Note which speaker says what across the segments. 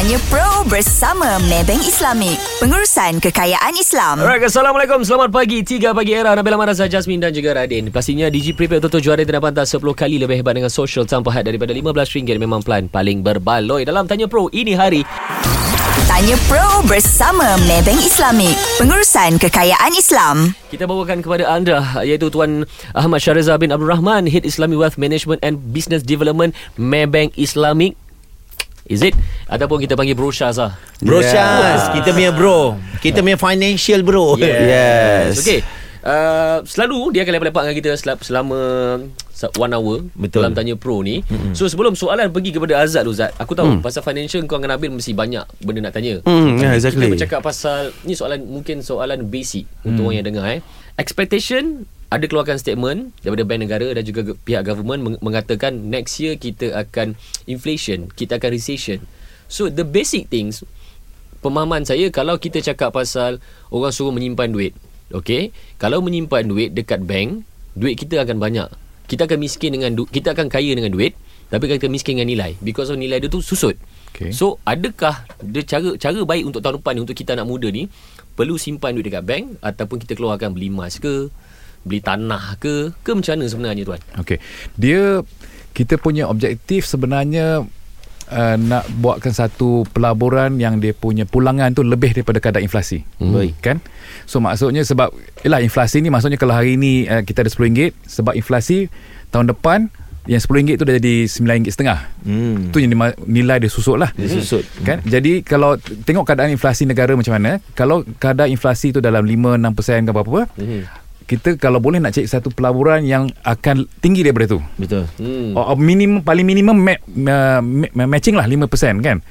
Speaker 1: Tanya Pro bersama Maybank Islamic. Pengurusan kekayaan Islam.
Speaker 2: Alright, Assalamualaikum. Selamat pagi. Tiga pagi era. Nabila Maraza, Jasmine dan juga Radin. Pastinya Digi Prepaid Toto juara dan pantas 10 kali lebih hebat dengan social tanpa had daripada RM15 memang plan paling berbaloi. Dalam Tanya Pro ini hari,
Speaker 1: Tanya Pro bersama Maybank Islamic. Pengurusan kekayaan Islam.
Speaker 2: kita bawakan kepada anda iaitu Tuan Ahmad Syariza bin Abdul Rahman, Head Islamic Wealth Management and Business Development Maybank Islamic. Is it? Ataupun kita panggil Bro Syazah.
Speaker 3: Bro
Speaker 4: Yeah.
Speaker 3: Syaz Kita punya bro Kita punya financial bro
Speaker 4: Yes.
Speaker 2: Okay. Uh, selalu dia akan lepak-lepak dengan kita sel- selama se- one hour
Speaker 3: Betul.
Speaker 2: dalam Tanya Pro ni. Mm-hmm. So sebelum soalan pergi kepada Azad tu Zat. Aku tahu mm. pasal financial kau dengan Nabil mesti banyak benda nak tanya.
Speaker 4: Hmm, yeah, exactly.
Speaker 2: Kita bercakap pasal ni soalan mungkin soalan basic mm. untuk orang yang dengar eh. Expectation ada keluarkan statement daripada bank negara dan juga pihak government meng- mengatakan next year kita akan inflation, kita akan recession. So the basic things pemahaman saya kalau kita cakap pasal orang suruh menyimpan duit. Okay Kalau menyimpan duit dekat bank Duit kita akan banyak Kita akan miskin dengan du- Kita akan kaya dengan duit Tapi kita miskin dengan nilai Because of nilai dia tu susut
Speaker 4: Okay.
Speaker 2: So adakah dia cara cara baik untuk tahun depan ni Untuk kita anak muda ni Perlu simpan duit dekat bank Ataupun kita keluarkan beli emas ke Beli tanah ke Ke macam mana sebenarnya tuan
Speaker 5: Okey. Dia kita punya objektif sebenarnya uh, nak buatkan satu pelaburan yang dia punya pulangan tu lebih daripada kadar inflasi.
Speaker 3: Hmm.
Speaker 5: Baik kan? So maksudnya sebab yalah inflasi ni maksudnya kalau hari ni uh, kita ada RM10 sebab inflasi tahun depan yang RM10 tu dah jadi RM9.5
Speaker 3: Hmm.
Speaker 5: Tu yang nilai dia susut lah
Speaker 3: Dia susut.
Speaker 5: kan jadi kalau tengok keadaan inflasi negara macam mana kalau kadar inflasi tu dalam 5-6% ke apa-apa
Speaker 2: hmm.
Speaker 5: Kita kalau boleh nak cari satu pelaburan yang akan tinggi daripada tu.
Speaker 3: Betul.
Speaker 2: Hmm.
Speaker 5: oh, minimum paling minimum ma- ma- ma- matching lah 5% kan?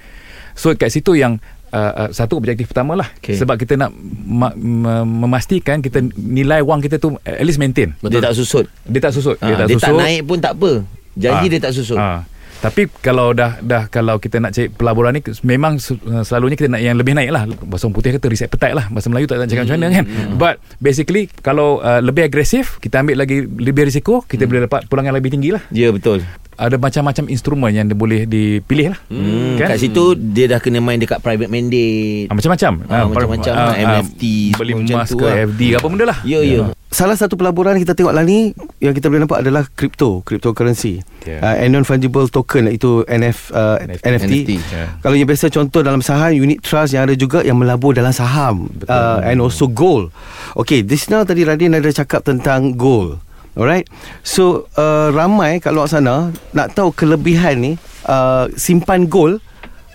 Speaker 5: So kat situ yang uh, uh, satu objektif pertama lah
Speaker 3: Okay.
Speaker 5: sebab kita nak ma- ma- memastikan kita nilai wang kita tu at least maintain.
Speaker 3: Dia tak susut.
Speaker 5: Dia tak susut.
Speaker 3: Ha, Dia tak naik pun tak apa. Janji
Speaker 5: Ah.
Speaker 3: dia tak susut.
Speaker 5: Ah. Tapi kalau dah dah kalau kita nak cari pelaburan ni memang uh, selalunya kita nak yang lebih naik lah. Bahasa orang putih kata risk appetite lah. Bahasa Melayu tak tahu cakap macam mana kan. But basically kalau uh, lebih agresif, kita ambil lagi lebih risiko, kita boleh dapat pulangan lebih tinggi lah.
Speaker 3: Ya betul
Speaker 5: Ada macam-macam instrumen yang dia boleh dipilih lah.
Speaker 3: hmm.
Speaker 5: Kan?
Speaker 3: Kat situ Dia dah kena main dekat private mandate
Speaker 5: Ah, macam-macam.
Speaker 3: Ah,
Speaker 5: per-
Speaker 3: macam-macam
Speaker 5: ah,
Speaker 3: lah,
Speaker 5: ah,
Speaker 3: MFT
Speaker 5: Beli emas ke
Speaker 3: lah.
Speaker 5: FD apa benda lah.
Speaker 3: Ya ya
Speaker 4: Salah satu pelaburan kita tengok lah ni yang kita boleh nampak adalah crypto, cryptocurrency.
Speaker 5: Yeah.
Speaker 4: Uh, non-fungible token iaitu NF, uh,
Speaker 5: NFT.
Speaker 4: NFT.
Speaker 3: NFT.
Speaker 5: Yeah.
Speaker 4: Kalau yang biasa contoh dalam saham unit trust yang ada juga yang melabur dalam saham uh, and also gold. Okay, this now tadi Radin ada cakap tentang gold. Alright. So uh, ramai kat luar sana nak tahu kelebihan ni uh, simpan gold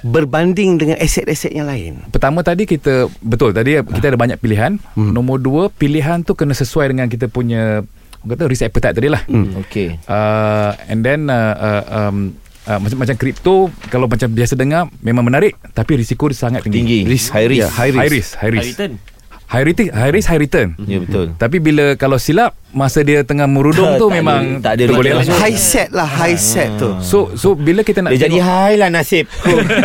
Speaker 4: berbanding dengan aset-aset yang lain.
Speaker 5: Pertama tadi kita betul tadi kita ada banyak pilihan.
Speaker 4: Hmm.
Speaker 5: Nombor dua pilihan tu kena sesuai dengan kita punya kata risk appetite tadi lah.
Speaker 4: Hmm.
Speaker 3: Okay
Speaker 5: Uh, and then uh, uh, um, uh, macam macam kripto kalau macam biasa dengar memang menarik tapi risiko dia sangat tinggi.
Speaker 3: Tinggi
Speaker 4: Risk.
Speaker 3: High risk
Speaker 4: Yeah, high risk.
Speaker 5: High risk, high risk.
Speaker 2: High return
Speaker 5: High risk, high risk, high return.
Speaker 3: Ya betul
Speaker 5: Tapi bila kalau silap masa dia tengah merudung tu
Speaker 3: Tak ada-
Speaker 5: memang
Speaker 3: tak ada
Speaker 5: tergolek
Speaker 3: return.
Speaker 5: langsung.
Speaker 4: High set lah, high set tu.
Speaker 5: So so bila kita nak
Speaker 3: Dia jadi high lah nasib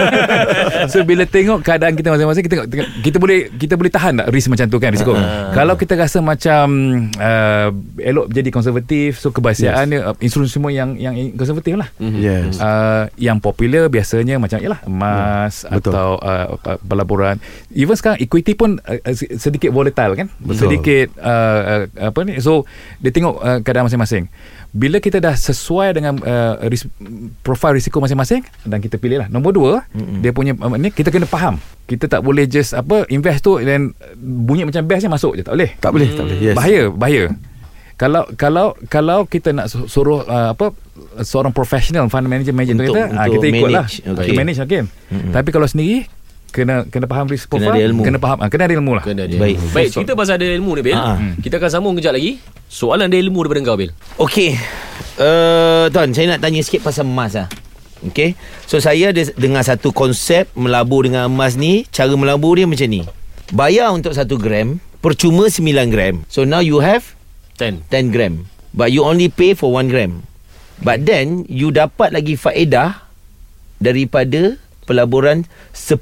Speaker 5: so bila tengok keadaan kita masing-masing kita tengok, tengok kita boleh kita boleh tahan tak risk macam tu kan risiko.
Speaker 3: Ah.
Speaker 5: Kalau kita rasa macam uh, elok jadi konservatif so kebiasaan yes. dia uh, instrumen semua yang yang konservatif lah.
Speaker 4: Yes.
Speaker 5: Uh, yang popular biasanya macam yalah emas
Speaker 4: Ya, betul.
Speaker 5: atau uh, pelaburan even sekarang equity pun uh, uh, sedikit volatile kan
Speaker 4: Betul.
Speaker 5: sedikit uh, uh, apa ni so dia tengok uh, keadaan masing-masing bila kita dah sesuai dengan uh, ris- profil risiko masing-masing dan kita pilih lah nombor dua mm-hmm. dia punya uh, ni kita kena faham kita tak boleh just apa invest tu dan bunyi macam best je masuk je tak boleh
Speaker 4: Tak boleh, tak boleh. Yes.
Speaker 5: bahaya bahaya kalau kalau kalau kita nak su- suruh uh, apa seorang professional fund manager manager
Speaker 3: Untuk-
Speaker 5: tu kita ah,
Speaker 3: untuk
Speaker 5: kita ikut lah
Speaker 3: manage,
Speaker 5: kita
Speaker 3: okay.
Speaker 5: manage again
Speaker 3: Mm-mm.
Speaker 5: tapi kalau sendiri kena kena faham risk
Speaker 3: Kena ada ilmu.
Speaker 5: kena faham ah, kena ada ilmu lah
Speaker 2: Kena dia.
Speaker 3: Baik.
Speaker 2: Baik, cerita pasal ada ilmu ni Bil.
Speaker 3: Ha.
Speaker 2: Kita akan sambung kejap lagi. Soalan ada ilmu daripada kau Bil.
Speaker 3: Okay uh, Tuan saya nak tanya sikit pasal emas lah Okay So saya ada dengar satu konsep Melabur dengan emas ni Cara melabur dia macam ni Bayar untuk 1 gram Percuma 9 gram So now you have
Speaker 2: 10.
Speaker 3: 10 gram But you only pay for 1 gram But then You dapat lagi faedah Daripada Pelaburan 10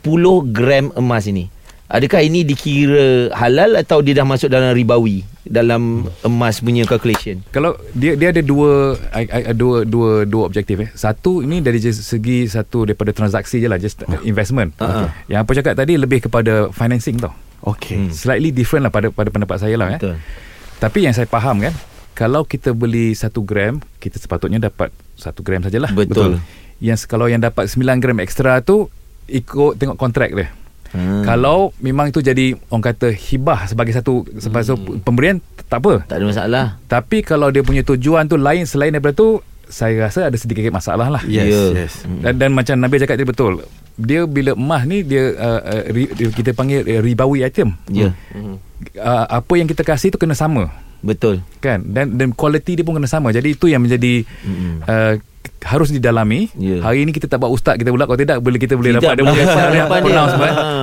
Speaker 3: gram emas ini Adakah ini dikira halal Atau dia dah masuk dalam ribawi dalam emas punya calculation.
Speaker 5: Kalau dia dia ada dua I- I- dua dua dua objektif eh. Satu ini dari segi satu daripada transaksi je lah just investment.
Speaker 3: Ah.
Speaker 5: Yang apa cakap tadi lebih kepada financing tau.
Speaker 4: Okay.
Speaker 5: Slightly different lah pada pada pendapat saya lah eh.
Speaker 3: Betul.
Speaker 5: Tapi yang saya faham kan kalau kita beli satu gram kita sepatutnya dapat satu gram sajalah.
Speaker 3: Betul.
Speaker 5: Yang kalau yang dapat 9 gram ekstra tu ikut tengok kontrak dia.
Speaker 3: Hmm.
Speaker 5: Kalau memang itu jadi orang kata hibah sebagai satu sebagai satu pemberian tak apa.
Speaker 3: tak ada masalah.
Speaker 5: Tapi kalau dia punya tujuan tu lain selain daripada tu saya rasa ada sedikit masalah lah.
Speaker 4: Yes,
Speaker 3: Ya.
Speaker 4: yes.
Speaker 5: Dan, dan macam Nabil cakap tadi betul. Dia bila emas ni dia uh, uh, re, dia- kita panggil uh, ribawi item.
Speaker 3: Ya.
Speaker 5: Uh, apa yang kita kasih tu kena sama
Speaker 3: Betul.
Speaker 5: kan dan dan kualiti dia pun kena sama. Jadi itu yang menjadi uh, harus didalami.
Speaker 3: Ya.
Speaker 5: Hari ini kita tak buat ustaz kita pula kalau tidak boleh kita boleh
Speaker 3: Tidak
Speaker 5: dapat dia
Speaker 3: boleh dapat harapan dia.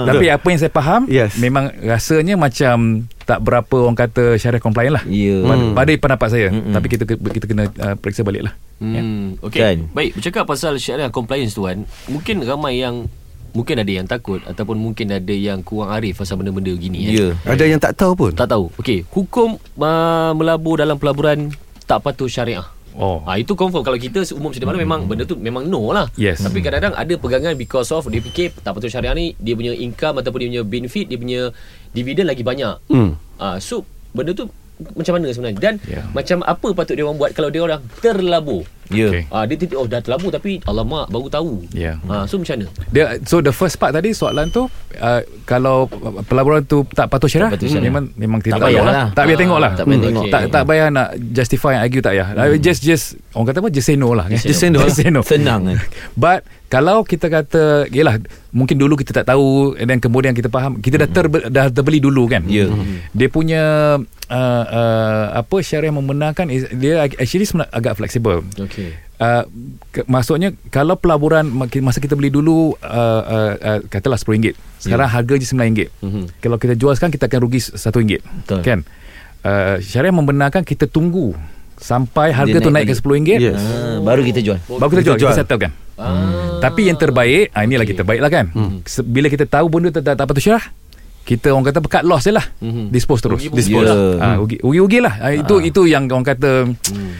Speaker 5: Tapi apa yang saya faham
Speaker 4: Yes.
Speaker 5: memang rasanya macam tak berapa orang kata syariah compliant lah.
Speaker 3: Ya.
Speaker 5: Pada, pada pendapat saya.
Speaker 3: Mm-mm.
Speaker 5: Tapi kita kita kena uh, periksa balik lah.
Speaker 2: Hmm, okay.
Speaker 3: Kan?
Speaker 2: Baik, bercakap pasal syariah compliance tu kan, mungkin ramai yang mungkin ada yang takut ataupun mungkin ada yang kurang arif pasal benda-benda gini
Speaker 3: Ya.
Speaker 2: kan.
Speaker 4: Ada yang tak tahu pun.
Speaker 2: Tak tahu. Okey, hukum uh, melabur dalam pelaburan tak patuh syariah.
Speaker 5: Oh.
Speaker 2: Ah itu confirm kalau kita umum sedia mana memang benda tu memang no lah.
Speaker 5: Yes.
Speaker 2: Tapi kadang-kadang ada pegangan because of dia fikir tak patuh syariah ni dia punya income ataupun dia punya benefit, dia punya dividen lagi banyak.
Speaker 4: Hmm.
Speaker 2: Ah so benda tu macam mana sebenarnya dan
Speaker 5: Ya.
Speaker 2: macam apa patut dia orang buat kalau dia orang terlabur.
Speaker 3: Ya.
Speaker 5: Okay.
Speaker 2: Ah dia titik oh dah terlabur tapi alamak baru tahu.
Speaker 5: Ya.
Speaker 2: Ah so macam mana?
Speaker 5: Dia so the first part tadi soalan tu uh, kalau pelaburan tu tak patuh syariah,
Speaker 3: Tak patuh syariah.
Speaker 5: memang memang
Speaker 3: Tak
Speaker 5: tidak
Speaker 3: payah
Speaker 5: payah
Speaker 3: lah.
Speaker 5: Tak payah
Speaker 2: Ah,
Speaker 5: tengok lah.
Speaker 3: tak payah
Speaker 5: Hmm.
Speaker 3: tengok.
Speaker 5: Tak tak payah nak justify and argue tak payah. Uh, Just just orang kata apa just say no lah. kan?
Speaker 3: Just say no.
Speaker 5: Just say no.
Speaker 3: Senang kan.
Speaker 5: But kalau kita kata Yelah Mungkin dulu kita tak tahu And then kemudian kita faham Kita dah, ter, dah terbeli dulu kan
Speaker 3: Ya.
Speaker 5: Dia punya uh, uh, Apa syariah membenarkan is, Dia actually agak fleksibel
Speaker 2: Okey.
Speaker 5: uh, ke, Maksudnya Kalau pelaburan Masa kita beli dulu uh, uh, uh, Katalah RM10 Sekarang
Speaker 3: Ya.
Speaker 5: harga je RM9
Speaker 2: Mhm.
Speaker 5: Kalau kita jual sekarang Kita akan rugi RM1
Speaker 3: Betul.
Speaker 5: Kan uh, Syariah membenarkan Kita tunggu Sampai harga
Speaker 3: Dia
Speaker 5: tu
Speaker 3: naik
Speaker 5: naik ke
Speaker 3: balik.
Speaker 5: RM10
Speaker 4: Yes.
Speaker 3: Ah, baru kita jual.
Speaker 5: Baru kita jual
Speaker 4: Kita
Speaker 5: Kita settlekan
Speaker 2: Ah.
Speaker 5: tapi yang terbaik ah, Inilah
Speaker 2: Okey.
Speaker 5: kita baik lah kan hmm. Bila kita tahu benda tu tak, tak patut syarah Kita orang kata pekat loss je lah
Speaker 2: Mhm.
Speaker 5: Dispose terus
Speaker 2: Rugi pun
Speaker 5: Dispose
Speaker 3: Ya.
Speaker 5: ah, rugi, Rugi-rugi lah ah, Itu itu yang orang kata hmm.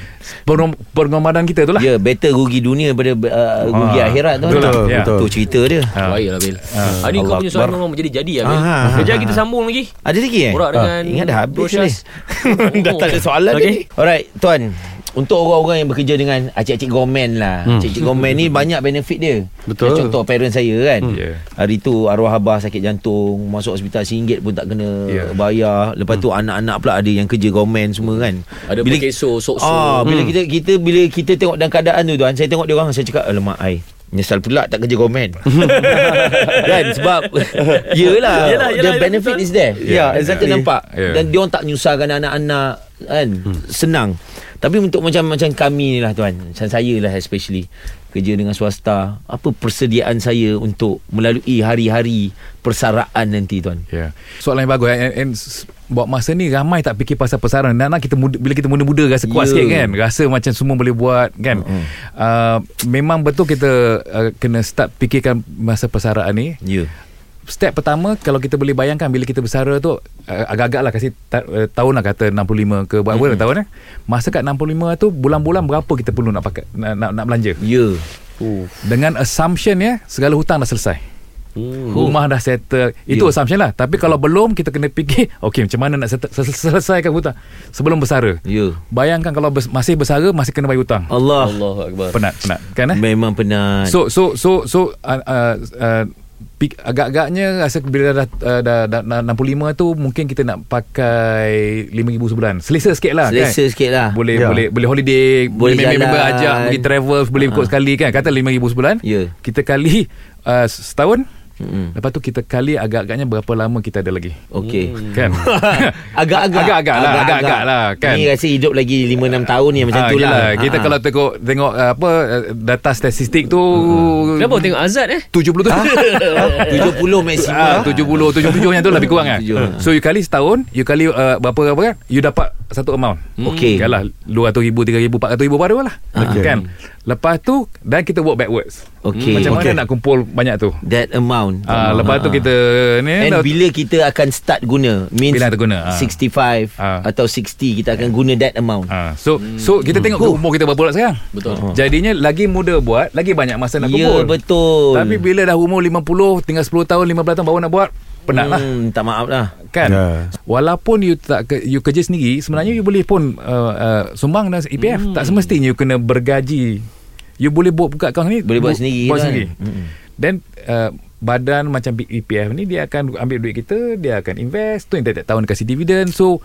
Speaker 5: Pengomadan kita tu lah
Speaker 3: Ya, better rugi dunia daripada uh, rugi
Speaker 5: Ah,
Speaker 3: akhirat tu.
Speaker 5: betul,
Speaker 3: kan?
Speaker 5: ya.
Speaker 3: Itu cerita dia.
Speaker 5: Ah.
Speaker 2: Baiklah Bil. Ah, ni kau punya soalan memang menjadi-jadi lah Bil.
Speaker 3: Ah,
Speaker 2: Kejap kita sambung lagi.
Speaker 3: Ada lagi eh?
Speaker 2: Borak dengan
Speaker 3: Ingat dah habis ni.
Speaker 2: Syaz.
Speaker 3: dah tak ada soalan
Speaker 2: Okey.
Speaker 3: okay. Alright, tuan. Untuk orang-orang yang bekerja dengan acik-acik gomen lah. Hmm. Acik-acik gomen ni banyak benefit dia.
Speaker 4: Betul.
Speaker 3: Macam contoh parent saya kan.
Speaker 5: Hmm. Ya.
Speaker 3: Hari tu arwah abah sakit jantung, masuk hospital RM1 pun tak kena
Speaker 5: Ya.
Speaker 3: bayar. Lepas tu anak-anak pula ada yang kerja gomen semua kan.
Speaker 2: Ada berkeso, sok-sok.
Speaker 3: Ah, bila kita kita bila kita tengok dalam keadaan tu tuan, saya tengok dia orang saya cakap alamak ai. Nyesal pula tak kerja komen Kan sebab Yelah,
Speaker 2: Yelah, yelah,
Speaker 3: The benefit
Speaker 2: betul.
Speaker 3: is there
Speaker 4: Yeah,
Speaker 3: Kita
Speaker 4: exactly.
Speaker 3: nampak
Speaker 5: Yeah.
Speaker 3: Dan dia orang tak nyusahkan anak-anak Kan Senang Tapi untuk macam macam kami ni lah tuan Macam saya lah especially Kerja dengan swasta Apa persediaan saya Untuk melalui hari-hari Persaraan nanti tuan
Speaker 5: Ya. Soalan yang bagus and, and buat masa ni ramai tak fikir pasal pesaran. Nak-nak kita muda, bila kita muda-muda rasa kuat sikit kan. Rasa macam semua boleh buat kan.
Speaker 3: Mm-mm.
Speaker 5: Uh, memang betul kita uh, kena start fikirkan masa persaraan ni.
Speaker 3: Ya
Speaker 5: Step pertama kalau kita boleh bayangkan bila kita bersara tu uh, agak-agak lah kasih ta- uh, tahun lah kata 65 ke berapa mm-hmm. tahun eh. Masa kat 65 tu bulan-bulan berapa kita perlu nak pakai nak nak, nak belanja.
Speaker 3: Ya
Speaker 5: Dengan assumption ya segala hutang dah selesai.
Speaker 2: Hmm.
Speaker 5: Rumah dah settle Itu
Speaker 3: Ya.
Speaker 5: assumption lah Tapi kalau belum Kita kena fikir Okay macam mana nak settle, sel- selesaikan hutang Sebelum bersara
Speaker 3: Ya
Speaker 5: Bayangkan kalau bes, masih bersara Masih kena bayar hutang
Speaker 3: Allah
Speaker 2: Allahu akbar.
Speaker 5: Penat Penat kan eh
Speaker 3: Memang penat
Speaker 5: So so so so uh, uh, uh, agak-agaknya rasa bila dah, uh, dah, dah, dah 65 tu mungkin kita nak pakai 5000 sebulan. Selesa sikit lah
Speaker 3: Selesa
Speaker 5: kan.
Speaker 3: sikit lah
Speaker 5: Boleh
Speaker 4: Ya.
Speaker 5: boleh boleh holiday,
Speaker 3: Boleh
Speaker 5: boleh member ajak pergi travel, boleh ikut
Speaker 3: Ha.
Speaker 5: sekali kan. Kata 5000 sebulan.
Speaker 3: Ya.
Speaker 5: Kita kali uh, setahun
Speaker 3: Mm-mm.
Speaker 5: Lepas tu kita kali agak-agaknya berapa lama kita ada lagi.
Speaker 3: Okey
Speaker 5: Kan?
Speaker 3: Agak-agak
Speaker 5: Agak-agak lah, agak-agak lah, kan?
Speaker 3: Ni rasa hidup lagi 5-6 tahun ni Macam
Speaker 5: Ah,
Speaker 3: tu lah
Speaker 5: yelah. Kita
Speaker 3: Ah,
Speaker 5: kalau tengok tengok uh, apa data statistik tu
Speaker 2: Kenapa tengok Azad eh?
Speaker 5: 70 tu.
Speaker 3: ah, 70 maksimum
Speaker 5: Ah, 70 77 yang tu lebih kurang kan.
Speaker 3: 77.
Speaker 5: So you kali setahun, you kali uh, berapa apa kan? You dapat satu amount.
Speaker 3: Okey.
Speaker 5: Kan lah 200 ribu, 3 ribu, 400 ribu baru lah.
Speaker 3: Ah.
Speaker 5: Kan? Lepas tu dan kita work backwards.
Speaker 3: Okey.
Speaker 5: Macam mana nak kumpul banyak tu?
Speaker 3: That amount.
Speaker 5: Ah, lepas tu kita ni
Speaker 3: And
Speaker 5: dah-
Speaker 3: bila kita akan start guna Means
Speaker 5: Bila terguna, ah.
Speaker 3: 65
Speaker 5: Ah.
Speaker 3: Atau 60 Kita akan guna that amount
Speaker 5: Ah, so so kita tengok umur kita berapa pula sekarang.
Speaker 2: Betul.
Speaker 5: Jadinya lagi muda buat, lagi banyak masa nak
Speaker 3: Ya
Speaker 5: kumpul.
Speaker 3: betul
Speaker 5: Tapi bila dah umur 50, tinggal 10 tahun, 15 tahun baru nak buat, penat lah.
Speaker 3: hmm, Tak maaf lah
Speaker 5: Kan
Speaker 4: Ya.
Speaker 5: Walaupun you tak ke, you kerja sendiri Sebenarnya you boleh pun uh, uh, Sumbang dalam EPF Tak semestinya you kena bergaji You boleh buat buka akaun ni
Speaker 3: Boleh buat
Speaker 5: bu-
Speaker 3: sendiri
Speaker 5: Buat
Speaker 3: kan?
Speaker 5: sendiri. Dan uh, Badan macam EPF ni Dia akan ambil duit kita Dia akan invest Tu yang tiap-tiap tahun kasih dividen So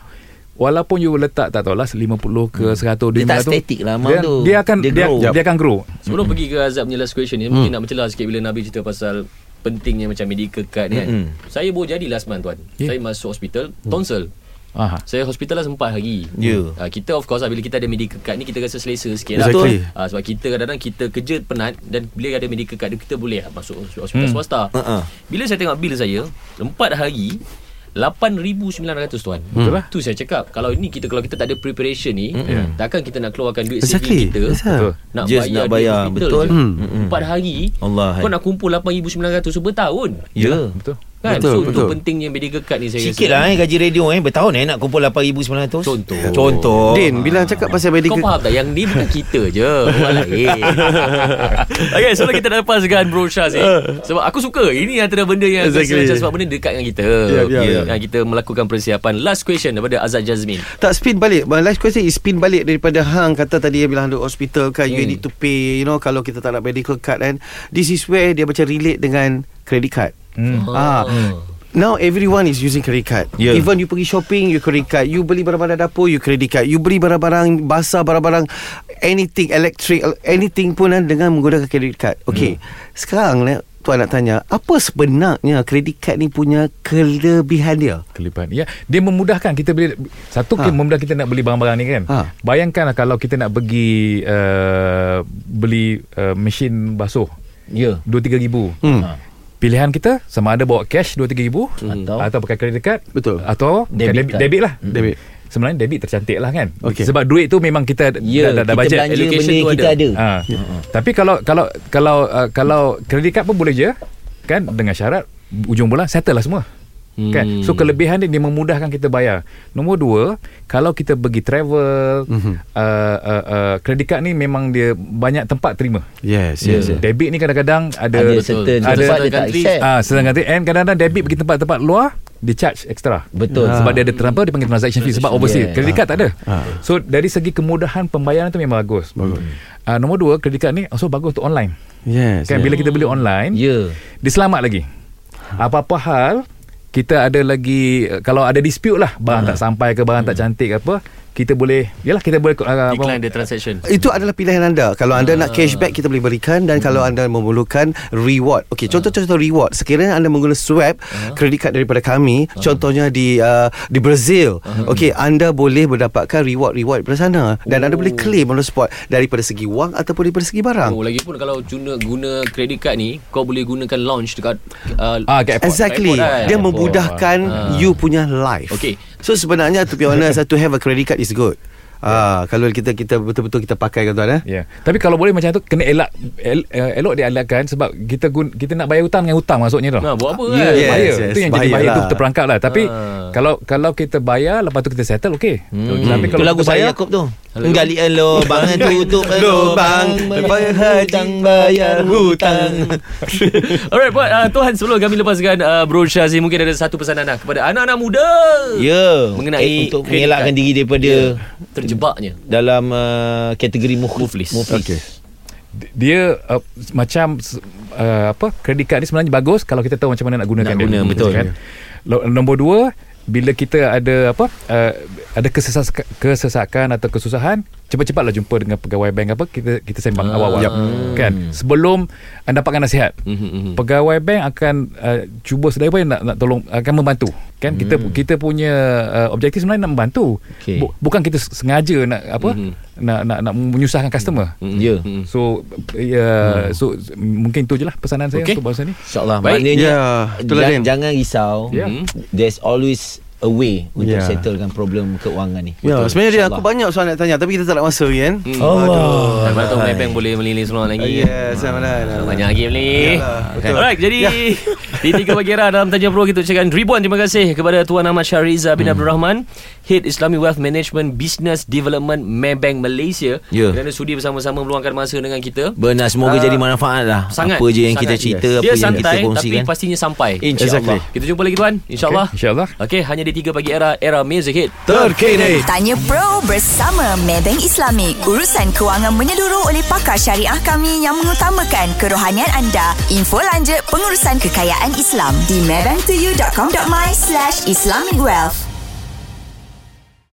Speaker 5: Walaupun you letak tak tahulah 50 ke 100
Speaker 3: Dia tak
Speaker 5: 500,
Speaker 3: static lah, Mak
Speaker 5: dia,
Speaker 3: tu.
Speaker 5: dia akan
Speaker 3: Dia
Speaker 5: dia,
Speaker 3: grow.
Speaker 5: dia, akan grow
Speaker 2: Sebelum pergi ke Azab punya last question ni Mungkin nak mencelah sikit Bila Nabi cerita pasal Pentingnya macam medical card ni kan
Speaker 3: Mm-mm.
Speaker 2: Saya baru jadi last month tuan
Speaker 5: Ya.
Speaker 2: Saya masuk hospital Tonsil
Speaker 5: Aha.
Speaker 2: Saya hospitalize 4 hari
Speaker 3: Ya.
Speaker 2: uh, Kita of course lah Bila kita ada medical card ni Kita rasa selesa sikit
Speaker 4: Exactly.
Speaker 2: lah uh, Sebab kita kadang-kadang Kita kerja penat Dan bila ada medical card Kita boleh lah masuk hospital
Speaker 5: Hmm.
Speaker 2: swasta
Speaker 3: Uh-uh.
Speaker 2: Bila saya tengok bil saya 4 hari 8,900 tuan
Speaker 5: Betul lah.
Speaker 2: Tu saya cakap Kalau ini kita Kalau kita tak ada preparation ni
Speaker 3: Mm-mm.
Speaker 2: Takkan kita nak keluarkan duit
Speaker 4: Exactly.
Speaker 2: saving kita.
Speaker 5: Betul.
Speaker 2: Nak
Speaker 3: Just
Speaker 2: bayar
Speaker 3: nak
Speaker 2: duit
Speaker 3: bayar,
Speaker 2: hospital
Speaker 3: betul.
Speaker 2: je.
Speaker 3: Hmm.
Speaker 2: Empat hari
Speaker 3: Allah,
Speaker 2: Kau
Speaker 3: hai.
Speaker 2: nak kumpul 8,900 Bertahun
Speaker 3: Ya
Speaker 5: Betul
Speaker 2: Kan?
Speaker 4: Betul,
Speaker 2: So
Speaker 4: betul.
Speaker 2: tu pentingnya medical card ni saya
Speaker 3: Sikit
Speaker 2: rasa
Speaker 3: lah eh Gaji radio eh. Bertahun eh Nak kumpul 8,900
Speaker 2: Contoh.
Speaker 3: Contoh.
Speaker 4: Din bila cakap pasal
Speaker 2: Kau
Speaker 4: medical
Speaker 2: faham tak? Yang ni bukan kita je Orang lain. Okay sebelum kita nak lepaskan Bro Syaz ni. Sebab aku suka. Ini antara benda yang
Speaker 4: Exactly.
Speaker 2: exactly. Sebab benda dekat dengan kita.
Speaker 4: Ya, ya, ya.
Speaker 2: Yang kita melakukan persiapan. Last question daripada Azad Jazmin
Speaker 4: Tak spin balik. My last question is spin balik Daripada Hang. Kata tadi dia bilang Duk hospital kan You
Speaker 2: Hmm.
Speaker 4: need to pay You know Kalau kita tak nak medical card kan. This is where Dia macam relate dengan Credit card
Speaker 5: hmm.
Speaker 4: Ah, Now everyone is using credit card.
Speaker 3: Yeah.
Speaker 4: Even you pergi shopping You credit card. You beli barang-barang dapur You credit card. You beli barang-barang Basah barang-barang Anything Electric Anything pun kan, Dengan menggunakan credit card. Okay. Sekarang ni Tuan nak tanya Apa sebenarnya Credit card ni punya Kelebihan dia?
Speaker 5: Kelipan Ya Dia memudahkan kita beli Satu
Speaker 4: Ha.
Speaker 5: memudahkan kita nak beli barang-barang ni kan?
Speaker 4: Ha.
Speaker 5: Bayangkanlah kalau kita nak pergi uh, Beli uh, mesin basuh.
Speaker 3: Ya.
Speaker 5: 2-3 ribu.
Speaker 4: Hmm.
Speaker 5: ha. Pilihan kita Sama ada bawa cash 2-3 ribu
Speaker 3: Atau-
Speaker 5: Atau pakai credit card
Speaker 4: Betul.
Speaker 5: Atau
Speaker 3: Debit
Speaker 5: debit,
Speaker 3: card.
Speaker 5: debit lah
Speaker 4: Debit
Speaker 5: Sebenarnya debit tercantik lah kan
Speaker 4: Okey.
Speaker 5: Sebab duit tu memang kita
Speaker 3: Ya
Speaker 5: dah, dah, dah
Speaker 3: Kita
Speaker 5: budget
Speaker 2: allocation
Speaker 3: benda
Speaker 2: tu
Speaker 3: kita
Speaker 2: ada.
Speaker 3: ada
Speaker 5: Ha. Tapi kalau kalau kalau uh, kalau kredit kad pun boleh je kan dengan syarat ujung bulan settle lah semua. Hmm. Kan? So kelebihan dia dia memudahkan kita bayar. Nombor dua, kalau kita pergi travel, mm-hmm. uh, uh, uh, kredit kad ni memang dia banyak tempat terima.
Speaker 4: Yes yes, yes.
Speaker 5: Debit ni kadang-kadang ada
Speaker 3: Ada certain
Speaker 5: Ada-
Speaker 3: tempat dia tak accept
Speaker 5: ah sedang kata and kadang-kadang debit pergi tempat-tempat luar dia charge extra.
Speaker 3: Betul
Speaker 5: Sebab dia ada terlampau dia panggil transaction fee sebab overseas.
Speaker 3: Yeah.
Speaker 5: Kredit kad tak ada.
Speaker 4: Ah.
Speaker 5: So dari segi kemudahan pembayaran tu memang bagus. Bagus. Uh, nombor dua, kredit kad ni also bagus untuk online.
Speaker 4: Yes,
Speaker 5: Kan
Speaker 4: yes.
Speaker 5: bila kita beli online,
Speaker 3: Ya
Speaker 5: dia selamat lagi. Apa-apa hal kita ada lagi uh, kalau ada dispute lah barang tak sampai ke barang tak cantik ke apa kita boleh yalah kita boleh uh,
Speaker 2: Decline the transaction.
Speaker 4: Itu adalah pilihan anda. Kalau anda nak cashback Kita boleh berikan Dan kalau anda memerlukan Reward. Okey, contoh-contoh reward. Sekiranya anda menggunakan swap Kredit kad daripada kami Contohnya di uh, Di Brazil. Okey, anda boleh mendapatkan Reward-reward daripada sana. Dan anda boleh claim on the spot Daripada segi wang Ataupun daripada segi barang.
Speaker 2: Oh lagipun kalau guna guna credit card ni kau boleh gunakan launch dekat uh,
Speaker 5: ah kat airport.
Speaker 4: Exactly.
Speaker 2: Airport, kan?
Speaker 4: Dia
Speaker 5: Airport.
Speaker 4: memudahkan You punya life.
Speaker 2: Okey.
Speaker 4: So sebenarnya To be honest To have a credit card is good Ah, kalau kita kita betul-betul kita pakai kan tuan eh.
Speaker 5: Ya. Tapi kalau boleh macam tu kena elak el, uh, elok dia elakkan sebab kita gun, kita nak bayar hutang dengan hutang maksudnya tu.
Speaker 2: Nah, buat apa
Speaker 5: Ya,
Speaker 2: kan?
Speaker 4: Yes,
Speaker 5: bahaya.
Speaker 4: yes,
Speaker 5: Itu yang jadi
Speaker 4: bahaya
Speaker 5: bahaya tu
Speaker 4: lah.
Speaker 5: terperangkap lah. Tapi
Speaker 2: Ah.
Speaker 5: kalau kalau kita bayar lepas tu kita settle okey.
Speaker 3: Hmm.
Speaker 5: Tapi
Speaker 3: Itu
Speaker 5: kalau
Speaker 3: lagu
Speaker 5: kita
Speaker 3: saya
Speaker 5: bayar
Speaker 3: Yaakob tu Gali lubang tutup lubang Bayar hutang bayar hutang.
Speaker 2: Alright buat uh, Tuhan sebelum kami lepaskan uh, Bro Syazi Mungkin ada satu pesanan lah Kepada anak-anak muda.
Speaker 3: Ya.
Speaker 2: Mengenai
Speaker 3: eh, Untuk mengelakkan
Speaker 2: card.
Speaker 3: diri daripada
Speaker 2: Terjebaknya.
Speaker 3: Dalam uh, kategori muflis.
Speaker 2: Muflis.
Speaker 4: Okey.
Speaker 5: dia uh, macam uh, apa kredit kad ni sebenarnya bagus kalau kita tahu macam mana nak gunakan
Speaker 3: Nak
Speaker 5: dia.
Speaker 3: guna, betul.
Speaker 5: Kan? Nombor dua bila kita ada apa uh, ada kesesakan, kesesakan atau kesusahan cepat-cepatlah jumpa dengan pegawai bank apa kita kita sembang
Speaker 2: Ah.
Speaker 5: awal-awal
Speaker 2: Yap.
Speaker 5: kan sebelum anda dapatkan nasihat
Speaker 2: Mhm, mhm.
Speaker 5: pegawai bank akan uh, cuba sedaya upaya nak, nak tolong akan membantu kan kita kita punya uh, objektif sebenarnya nak membantu
Speaker 3: Okey.
Speaker 5: Bu, bukan kita sengaja nak apa
Speaker 2: Mhm.
Speaker 5: nak, nak nak menyusahkan customer
Speaker 2: Mhm,
Speaker 3: Ya.
Speaker 2: mhm.
Speaker 5: So ya so mungkin itu je lah pesanan saya
Speaker 2: Okey.
Speaker 5: untuk bahasa ni.
Speaker 3: InsyaAllah. Maknanya
Speaker 4: Ya, itulah
Speaker 3: jangan, jangan risau
Speaker 5: Ya.
Speaker 2: Mhm.
Speaker 3: There's always a way untuk
Speaker 4: Ya.
Speaker 3: settlekan problem keuangan ni.
Speaker 4: Ya,
Speaker 3: Betul.
Speaker 4: sebenarnya dia aku banyak soalan nak tanya tapi kita tak ada masa kan.
Speaker 2: Hmm.
Speaker 3: Allah.
Speaker 2: Lepas tu Maybank boleh melilih seluar lagi.
Speaker 4: Ya, sama lah.
Speaker 2: Banyak lagi beli.
Speaker 4: Yalah, betul.
Speaker 2: Alright, jadi di tiga pagi era dalam Tanya Pro kita ucapkan ribuan terima kasih kepada Tuan Ahmad Syariza bin Abdul Rahman, Head Islamic Wealth Management Business Development Maybank Malaysia
Speaker 3: Ya.
Speaker 2: kerana sudi bersama-sama meluangkan masa dengan kita.
Speaker 3: Benar semoga
Speaker 2: Ah,
Speaker 3: jadi manfaat lah.
Speaker 2: sangat,
Speaker 3: apa je yang
Speaker 2: sangat.
Speaker 3: kita cerita,
Speaker 2: Dia
Speaker 3: apa yang kita
Speaker 2: santai tapi
Speaker 3: kongsikan.
Speaker 2: pastinya sampai.
Speaker 3: InsyaAllah.
Speaker 2: Kita jumpa lagi tuan, insyaAllah.
Speaker 5: Okay, insyaAllah.
Speaker 2: Okey, hanya di tiga pagi era era Music Hit.
Speaker 3: Terkini.
Speaker 1: Tanya Pro bersama Maybank Islamic. Urusan kewangan menyeluruh oleh pakar syariah kami yang mengutamakan kerohanian anda. Info lanjut pengurusan kekayaan Islam di maybanktoyou.com.my slash Islamic Wealth.